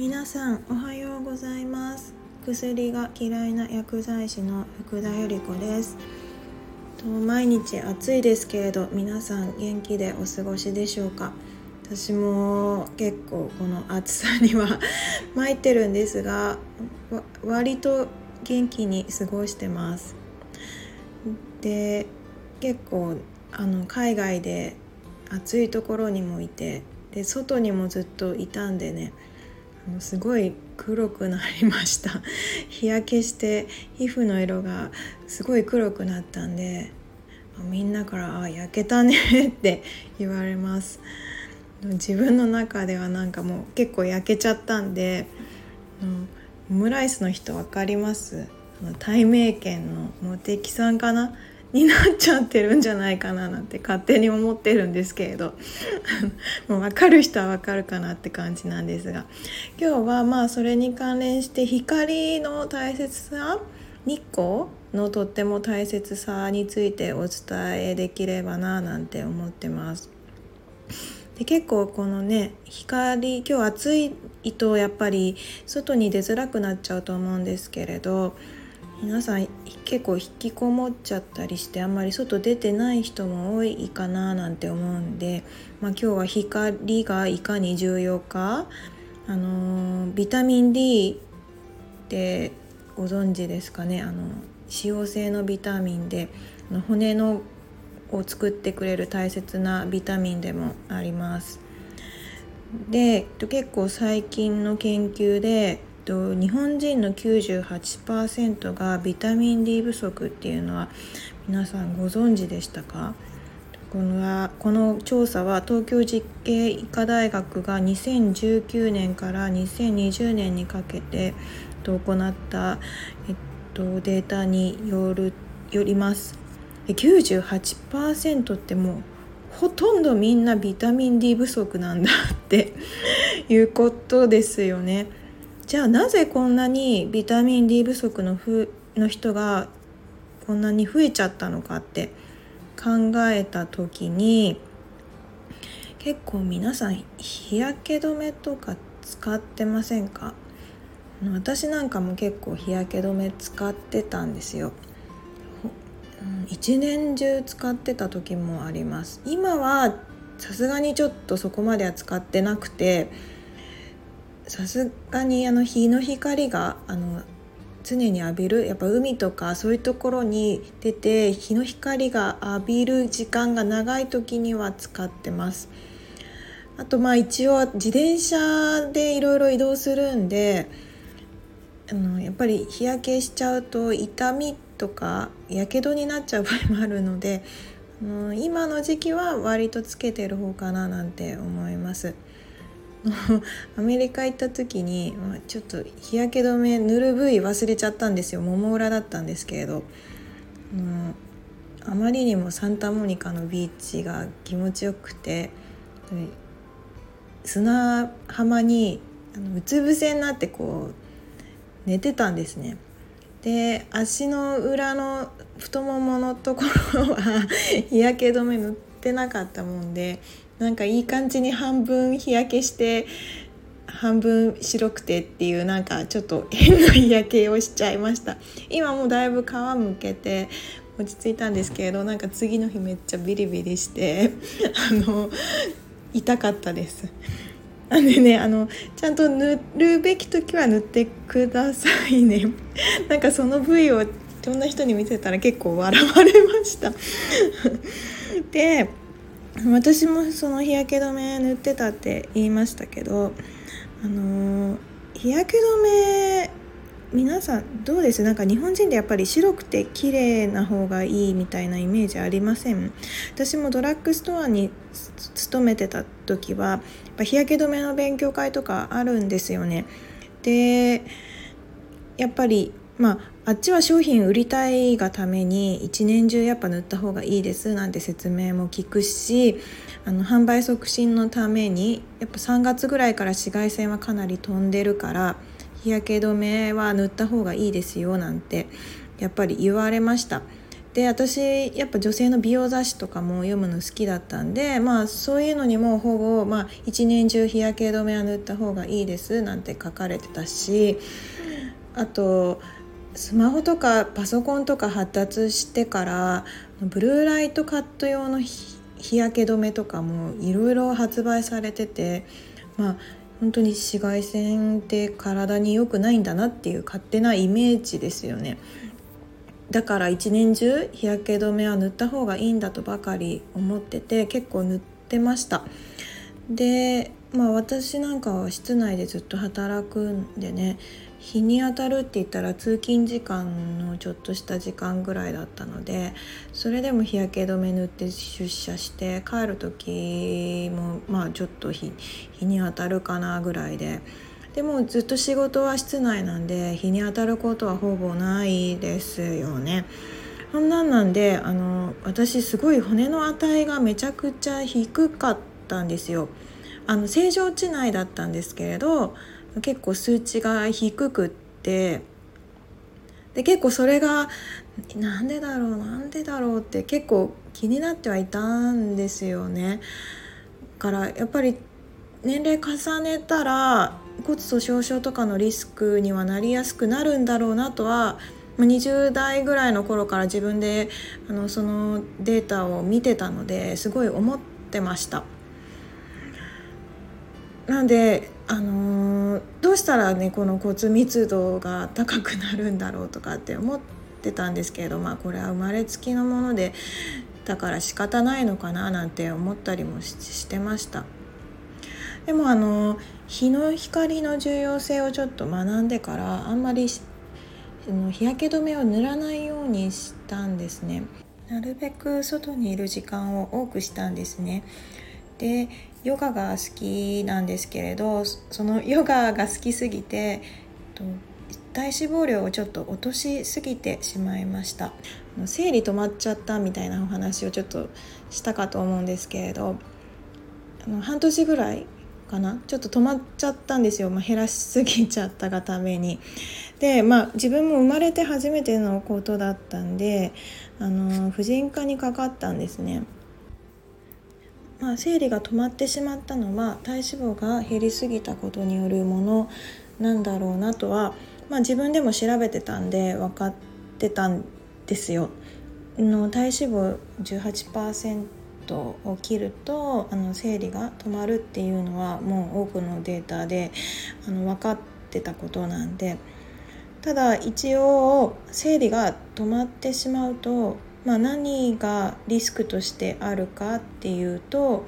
皆さんおはようございます。薬が嫌いな薬剤師の福田由里子です。と毎日暑いですけれど皆さん元気でお過ごしでしょうか？私も結構この暑さには 参ってるんですが割と元気に過ごしてます。で結構あの海外で暑いところにもいてで外にもずっといたんでねすごい黒くなりました。日焼けして皮膚の色がすごい黒くなったんでみんなから「あ焼けたね」って言われます。自分の中ではなんかもう結構焼けちゃったんでオムライスの人分かります？対名犬の茂木さんかな？になっちゃってるんじゃないかななんて勝手に思ってるんですけれど もう分かる人は分かるかなって感じなんですが今日はまあそれに関連して光の大切さ日光のとっても大切さについてお伝えできればななんて思ってます。で結構このね光今日暑いとやっぱり外に出づらくなっちゃうと思うんですけれど皆さん結構引きこもっちゃったりしてあんまり外出てない人も多いかななんて思うんで、まあ、今日は光がいかに重要か、あのビタミン D ってご存知ですかねあの脂溶性のビタミンで骨のを作ってくれる大切なビタミンでもあります。で結構最近の研究でと日本人の98%がビタミン D 不足っていうのは皆さんご存知でしたか？このこの調査は東京実験医科大学が2019年から2020年にかけて行った、えっと、データによるよります98%ってもうほとんどみんなビタミン D 不足なんだっていうことですよね。じゃあなぜこんなにビタミン D 不足のふの人がこんなに増えちゃったのかって考えた時に結構皆さん日焼け止めとか使ってませんか？私なんかも結構日焼け止め使ってたんですよ。一年中使ってた時もあります今はさすがにちょっとそこまでは使ってなくてさすがにあの日の光があの常に浴びるやっぱ海とかそういうところに出て日の光が浴びる時間が長い時には使ってますあとまあ一応自転車でいろいろ移動するんであのやっぱり日焼けしちゃうと痛みとかやけどになっちゃう場合もあるのでうん今の時期は割とつけてる方かななんて思います。アメリカ行った時に、ちょっと日焼け止め塗る部位忘れちゃったんですよもも裏だったんですけれど、うん、あまりにもサンタモニカのビーチが気持ちよくて砂浜にうつ伏せになってこう寝てたんですね。で足の裏の太もものところは 日焼け止め塗ってなかったもんでなんかいい感じに半分日焼けして半分白くてっていうなんかちょっと変な日焼けをしちゃいました。今もうだいぶ皮むけて落ち着いたんですけれどなんか次の日めっちゃビリビリして あの痛かったです。なんでねあのちゃんと塗るべき時は塗ってくださいね。なんかその部位をいろんな人に見せたら結構笑われました。で私もその日焼け止め塗ってたって言いましたけどあの日焼け止め皆さんどうです？なんか日本人でやっぱり白くて綺麗な方がいいみたいなイメージありません？私もドラッグストアに勤めてた時はやっぱ日焼け止めの勉強会とかあるんですよね。でやっぱりまああっちは商品売りたいがために一年中やっぱ塗った方がいいですなんて説明も聞くしあの販売促進のためにやっぱ3月ぐらいから紫外線はかなり飛んでるから日焼け止めは塗った方がいいですよなんてやっぱり言われました。で私やっぱ女性の美容雑誌とかも読むの好きだったんでまあそういうのにもほぼ、まあ、一年中日焼け止めは塗った方がいいですなんて書かれてたしあとスマホとかパソコンとか発達してからブルーライトカット用の日焼け止めとかもいろいろ発売されててまあ本当に紫外線って体に良くないんだなっていう勝手なイメージですよね。だから一年中日焼け止めは塗った方がいいんだとばかり思ってて結構塗ってましたでまあ私なんかは室内でずっと働くんでね日に当たるって言ったら通勤時間のちょっとした時間ぐらいだったのでそれでも日焼け止め塗って出社して帰る時もまあちょっと日に当たるかなぐらいででもずっと仕事は室内なんで日に当たることはほぼないですよね。そんなんなんであの私すごい骨の値がめちゃくちゃ低かったんですよ。あの正常値内だったんですけれど結構数値が低くってで結構それがなんでだろうなんでだろうって結構気になってはいたんですよね。からやっぱり年齢重ねたら骨粗しょう症とかのリスクにはなりやすくなるんだろうなとは20代ぐらいの頃から自分であのそのデータを見てたのですごい思ってました。なんであのー、どうしたらねこの骨密度が高くなるんだろうとかって思ってたんですけれどまあこれは生まれつきのものでだから仕方ないのかななんて思ったりもしてました。でもあの日の光の重要性をちょっと学んでからあんまり日焼け止めを塗らないようにしたんですねなるべく外にいる時間を多くしたんですねでヨガが好きなんですけれどそのヨガが好きすぎて体脂肪量をちょっと落としすぎてしまいました生理止まっちゃったみたいなお話をちょっとしたかと思うんですけれどあの半年ぐらいかな？ちょっと止まっちゃったんですよ、まあ、減らしすぎちゃったがために。でまあ自分も生まれて初めてのことだったんであの婦人科にかかったんですね。まあ、生理が止まってしまったのは体脂肪が減りすぎたことによるものなんだろうなとは、まあ、自分でも調べてたんで分かってたんですよ。の体脂肪18%を切るとあの生理が止まるっていうのはもう多くのデータであの分かってたことなんでただ一応生理が止まってしまうと、まあ、何がリスクとしてあるかっていうと、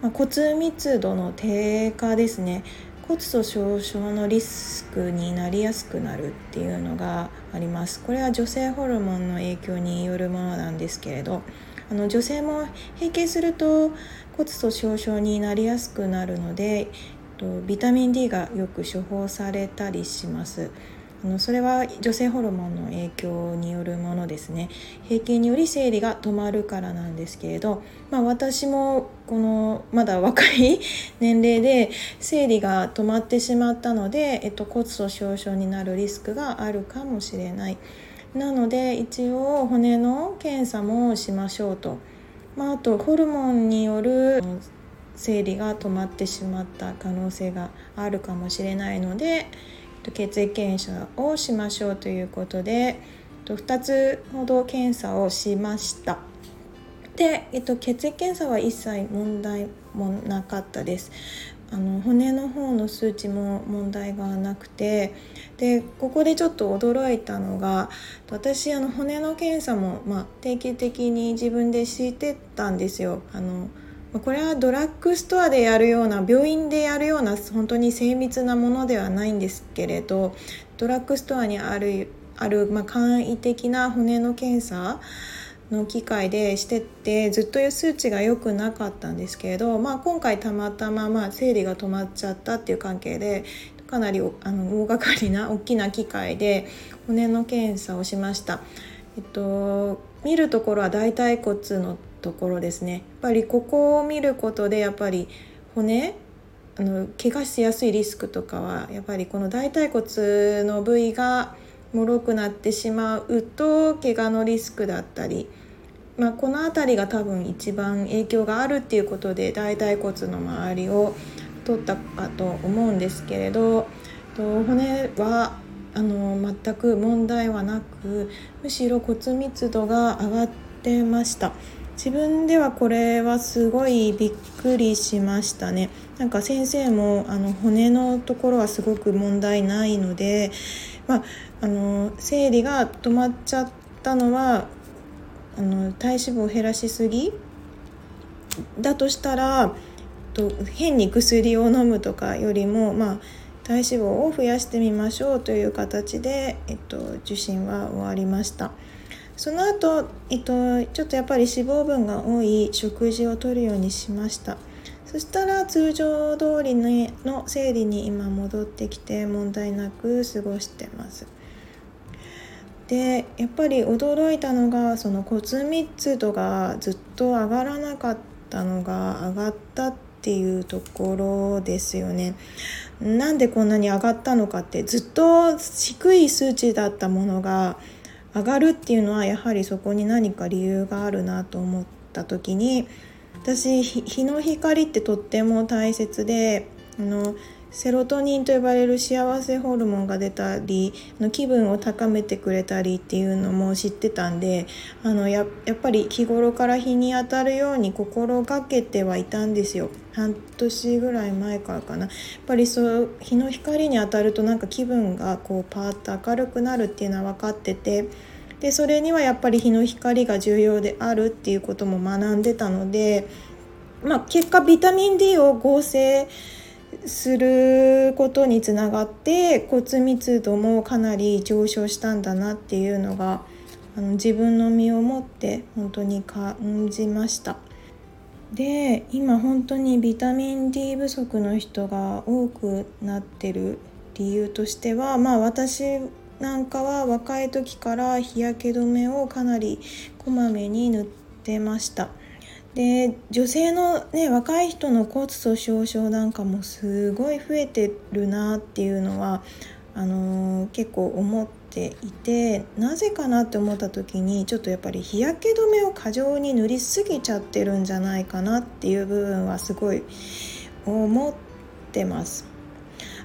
まあ、骨密度の低下ですね。骨粗しょう症のリスクになりやすくなるっていうのがあります。これは女性ホルモンの影響によるものなんですけれどあの女性も閉経すると骨粗しょう症になりやすくなるのでビタミン D がよく処方されたりします。あのそれは女性ホルモンの影響によるものですね閉経により生理が止まるからなんですけれど、まあ、私もこのまだ若い年齢で生理が止まってしまったので、えっと、骨粗しょう症になるリスクがあるかもしれない。なので一応骨の検査もしましょうと、まあ、あとホルモンによる生理が止まってしまった可能性があるかもしれないので血液検査をしましょうということで2つほど検査をしましたで、えっと、血液検査は一切問題もなかったですあの骨の方の数値も問題がなくてでここでちょっと驚いたのが私あの骨の検査も、まあ、定期的に自分でしてたんですよ。あのこれはドラッグストアでやるような病院でやるような本当に精密なものではないんですけれどドラッグストアにあるある、まあ、簡易的な骨の検査の機会でしてってずっと数値が良くなかったんですけれど、まあ、今回たまたままあ生理が止まっちゃったっていう関係でかなりあの大掛かりな大きな機械で骨の検査をしました。えっと、見るところは大腿骨のところですね。やっぱりここを見ることでやっぱり骨あの怪我しやすいリスクとかはやっぱりこの大腿骨の部位が脆くなってしまうと怪我のリスクだったり、まあ、この辺りが多分一番影響があるっていうことで大腿骨の周りを取ったかと思うんですけれど骨はあの全く問題はなくむしろ骨密度が上がってました。自分ではこれはすごいびっくりしましたねなんか先生もあの骨のところはすごく問題ないので、まあ、あの生理が止まっちゃったのはあの体脂肪を減らしすぎ？だとしたらと変に薬を飲むとかよりも、まあ、体脂肪を増やしてみましょうという形で、えっと、受診は終わりました。その後、えっと、ちょっとやっぱり脂肪分が多い食事をとるようにしました。そしたら通常通りの生理に今戻ってきて問題なく過ごしてます。でやっぱり驚いたのがその骨密度がずっと上がらなかったのが上がったっていうところですよね。なんでこんなに上がったのかってずっと低い数値だったものが上がるっていうのはやはりそこに何か理由があるなと思った時に私日の光ってとっても大切であのセロトニンと呼ばれる幸せホルモンが出たりの気分を高めてくれたりっていうのも知ってたんであのやっぱり日頃から日に当たるように心がけてはいたんですよ。半年ぐらい前からかな。やっぱりそう日の光に当たるとなんか気分がこうパーッと明るくなるっていうのは分かっててでそれにはやっぱり日の光が重要であるっていうことも学んでたので、まあ、結果ビタミン D を合成することにつながって骨密度もかなり上昇したんだなっていうのがあの自分の身をもって本当に感じました。で今本当にビタミン D 不足の人が多くなってる理由としてはまあ私なんかは若い時から日焼け止めをかなりこまめに塗ってました。で女性の、ね、若い人の骨粗しょう症なんかもすごい増えてるなっていうのはあのー、結構思っていてなぜかなって思った時にちょっとやっぱり日焼け止めを過剰に塗りすぎちゃってるんじゃないかなっていう部分はすごい思ってます。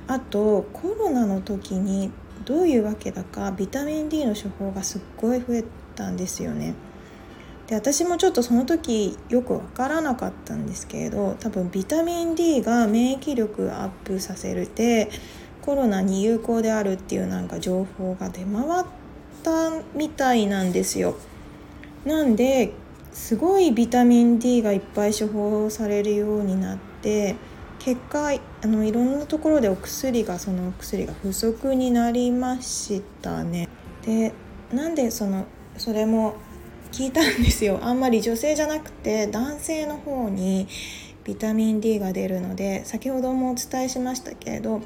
あとコロナの時にどういうわけだかビタミン D の処方がすっごい増えたんですよね。で私もちょっとその時よく分からなかったんですけれど多分ビタミン D が免疫力アップさせるてコロナに有効であるっていうなんか情報が出回ったみたいなんですよ。なんですごいビタミン D がいっぱい処方されるようになって結果あのいろんなところでお薬がそのお薬が不足になりましたね。でなんでそのそれも聞いたんですよあんまり女性じゃなくて男性の方にビタミン D が出るので先ほどもお伝えしましたけれど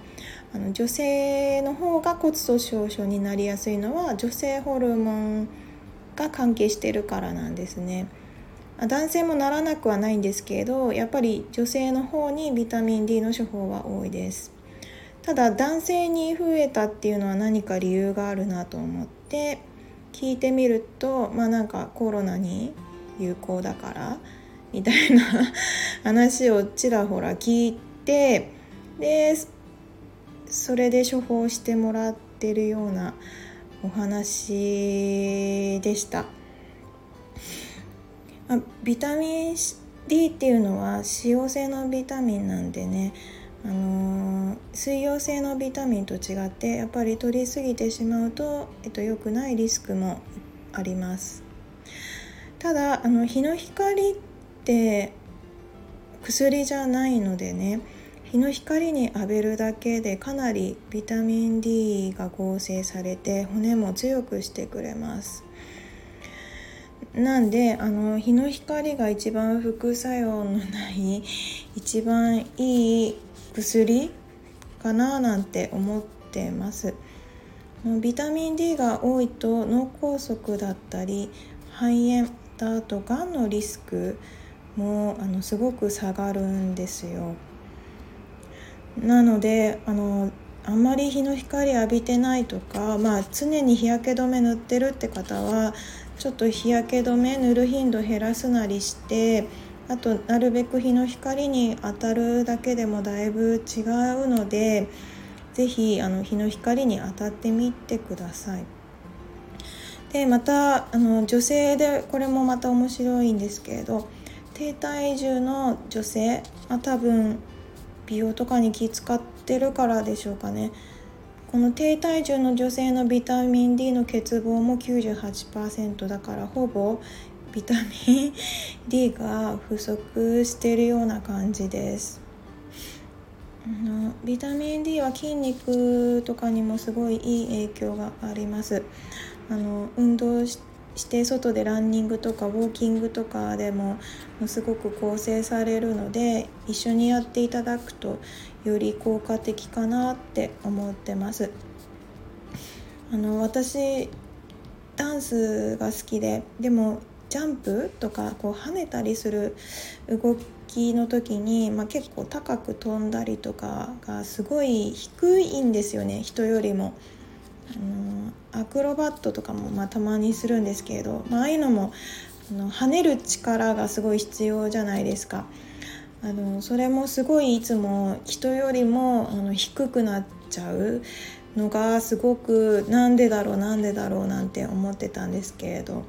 あの女性の方が骨粗しょう症になりやすいのは女性ホルモンが関係してるからなんですね。男性もならなくはないんですけれどやっぱり女性の方にビタミン D の処方は多いですただ男性に増えたっていうのは何か理由があるなと思って聞いてみるとまあなんかコロナに有効だからみたいな 話をちらほら聞いてでそれで処方してもらってるようなお話でした。あビタミン D っていうのは脂溶性のビタミンなんでねあの、水溶性のビタミンと違ってやっぱり取りすぎてしまうと、えっと、良くないリスクもあります。ただあの日の光って薬じゃないのでね日の光に浴びるだけでかなりビタミン D が合成されて骨も強くしてくれます。なんであの日の光が一番副作用のない一番いい薬かななんて思ってます。ビタミン D が多いと脳梗塞だったり肺炎だとがんのリスクもあのすごく下がるんですよ。なのであのあんまり日の光浴びてないとか、まあ、常に日焼け止め塗ってるって方はちょっと日焼け止め塗る頻度減らすなりしてあとなるべく日の光に当たるだけでもだいぶ違うので是非あの日の光に当たってみてください。でまたあの女性でこれもまた面白いんですけれど低体重の女性、まあ、多分美容とかに気使ってるからでしょうかねこの低体重の女性のビタミン D の欠乏も98%だからほぼビタミン D が不足してるような感じです。ビタミン D は筋肉とかにもすごいいい影響があります。あの運動しして外でランニングとかウォーキングとかでもすごく構成されるので一緒にやっていただくとより効果的かなって思ってます。あの私ダンスが好きででもジャンプとかこう跳ねたりする動きの時に、まあ、結構高く飛んだりとかがすごい低いんですよね人よりも。あのアクロバットとかも、まあ、たまにするんですけれど、まああいうのもあの跳ねる力がすごい必要じゃないですか。あのそれもすごいいつも人よりもあの低くなっちゃうのがすごくなんでだろうなんでだろうなんて思ってたんですけれど、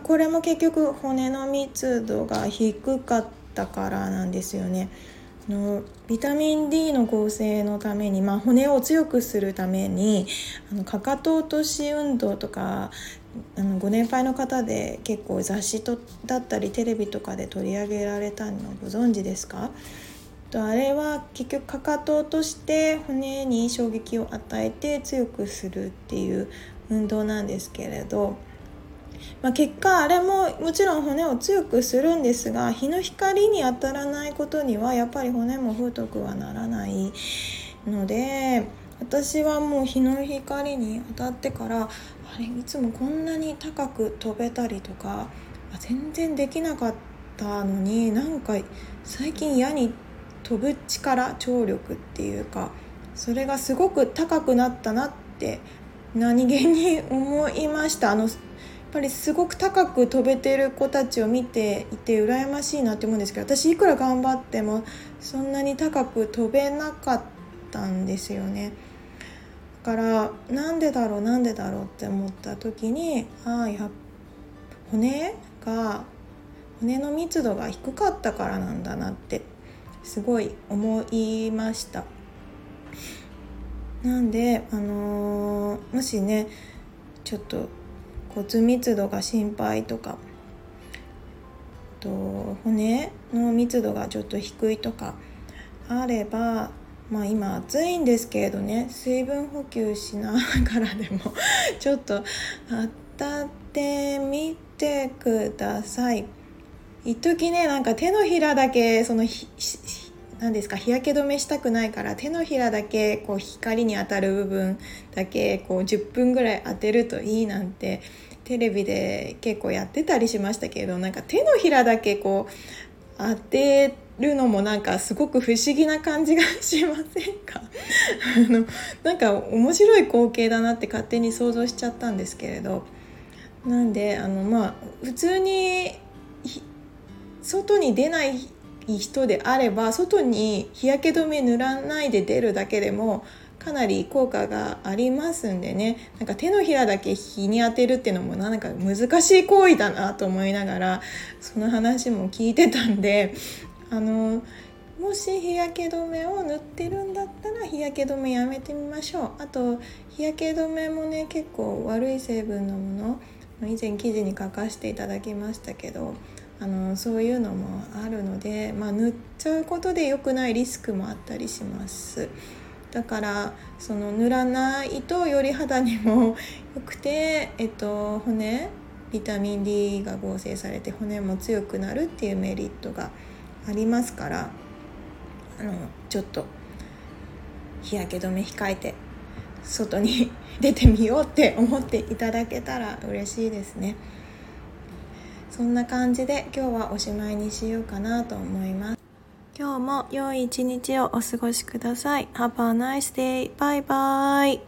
これも結局骨の密度が低かったからなんですよね。のビタミン D の合成のために、まあ、骨を強くするためにあのかかと落とし運動とかあのご年配の方で結構雑誌とだったりテレビとかで取り上げられたのご存知ですか？とあれは結局かかと落として骨に衝撃を与えて強くするっていう運動なんですけれど。まあ、結果あれももちろん骨を強くするんですが日の光に当たらないことにはやっぱり骨も太くはならないので私はもう日の光に当たってからあれいつもこんなに高く飛べたりとか全然できなかったのになんか最近矢に飛ぶ力張力っていうかそれがすごく高くなったなって何気に思いました。あのぱりすごく高く飛べてる子たちを見ていて羨ましいなって思うんですけど私いくら頑張ってもそんなに高く飛べなかったんですよね。だからなんでだろうなんでだろうって思った時にああや骨が骨の密度が低かったからなんだなってすごい思いました。なんで、あのー、もしねちょっと骨密度が心配とか。と骨の密度がちょっと低いとか。あればまあ今暑いんですけれどね。水分補給しながらでも ちょっと当たってみてください。一時ねなんか手のひらだけその何ですか日焼け止めしたくないから手のひらだけこう光に当たる部分だけこう10分ぐらい当てるといいなんてテレビで結構やってたりしましたけどなんか手のひらだけこう当てるのもなんかすごく不思議な感じがしませんか？あのなんか面白い光景だなって勝手に想像しちゃったんですけれど。なんであのまあ普通に外に出ない人であれば外に日焼け止め塗らないで出るだけでもかなり効果がありますんでね。なんか手のひらだけ日に当てるっていうのもなんか難しい行為だなと思いながらその話も聞いてたんであのもし日焼け止めを塗ってるんだったら日焼け止めやめてみましょう。あと日焼け止めもね結構悪い成分のもの以前記事に書かせていただきましたけどあのそういうのもあるので、まあ、塗っちゃうことで良くないリスクもあったりします。だからその塗らないとより肌にも良くて、えっと、骨ビタミン D が合成されて骨も強くなるっていうメリットがありますからあのちょっと日焼け止め控えて外に 出てみようって思っていただけたら嬉しいですね。そんな感じで今日はおしまいにしようかなと思います。今日も良い一日をお過ごしください Have a nice day! バイバイ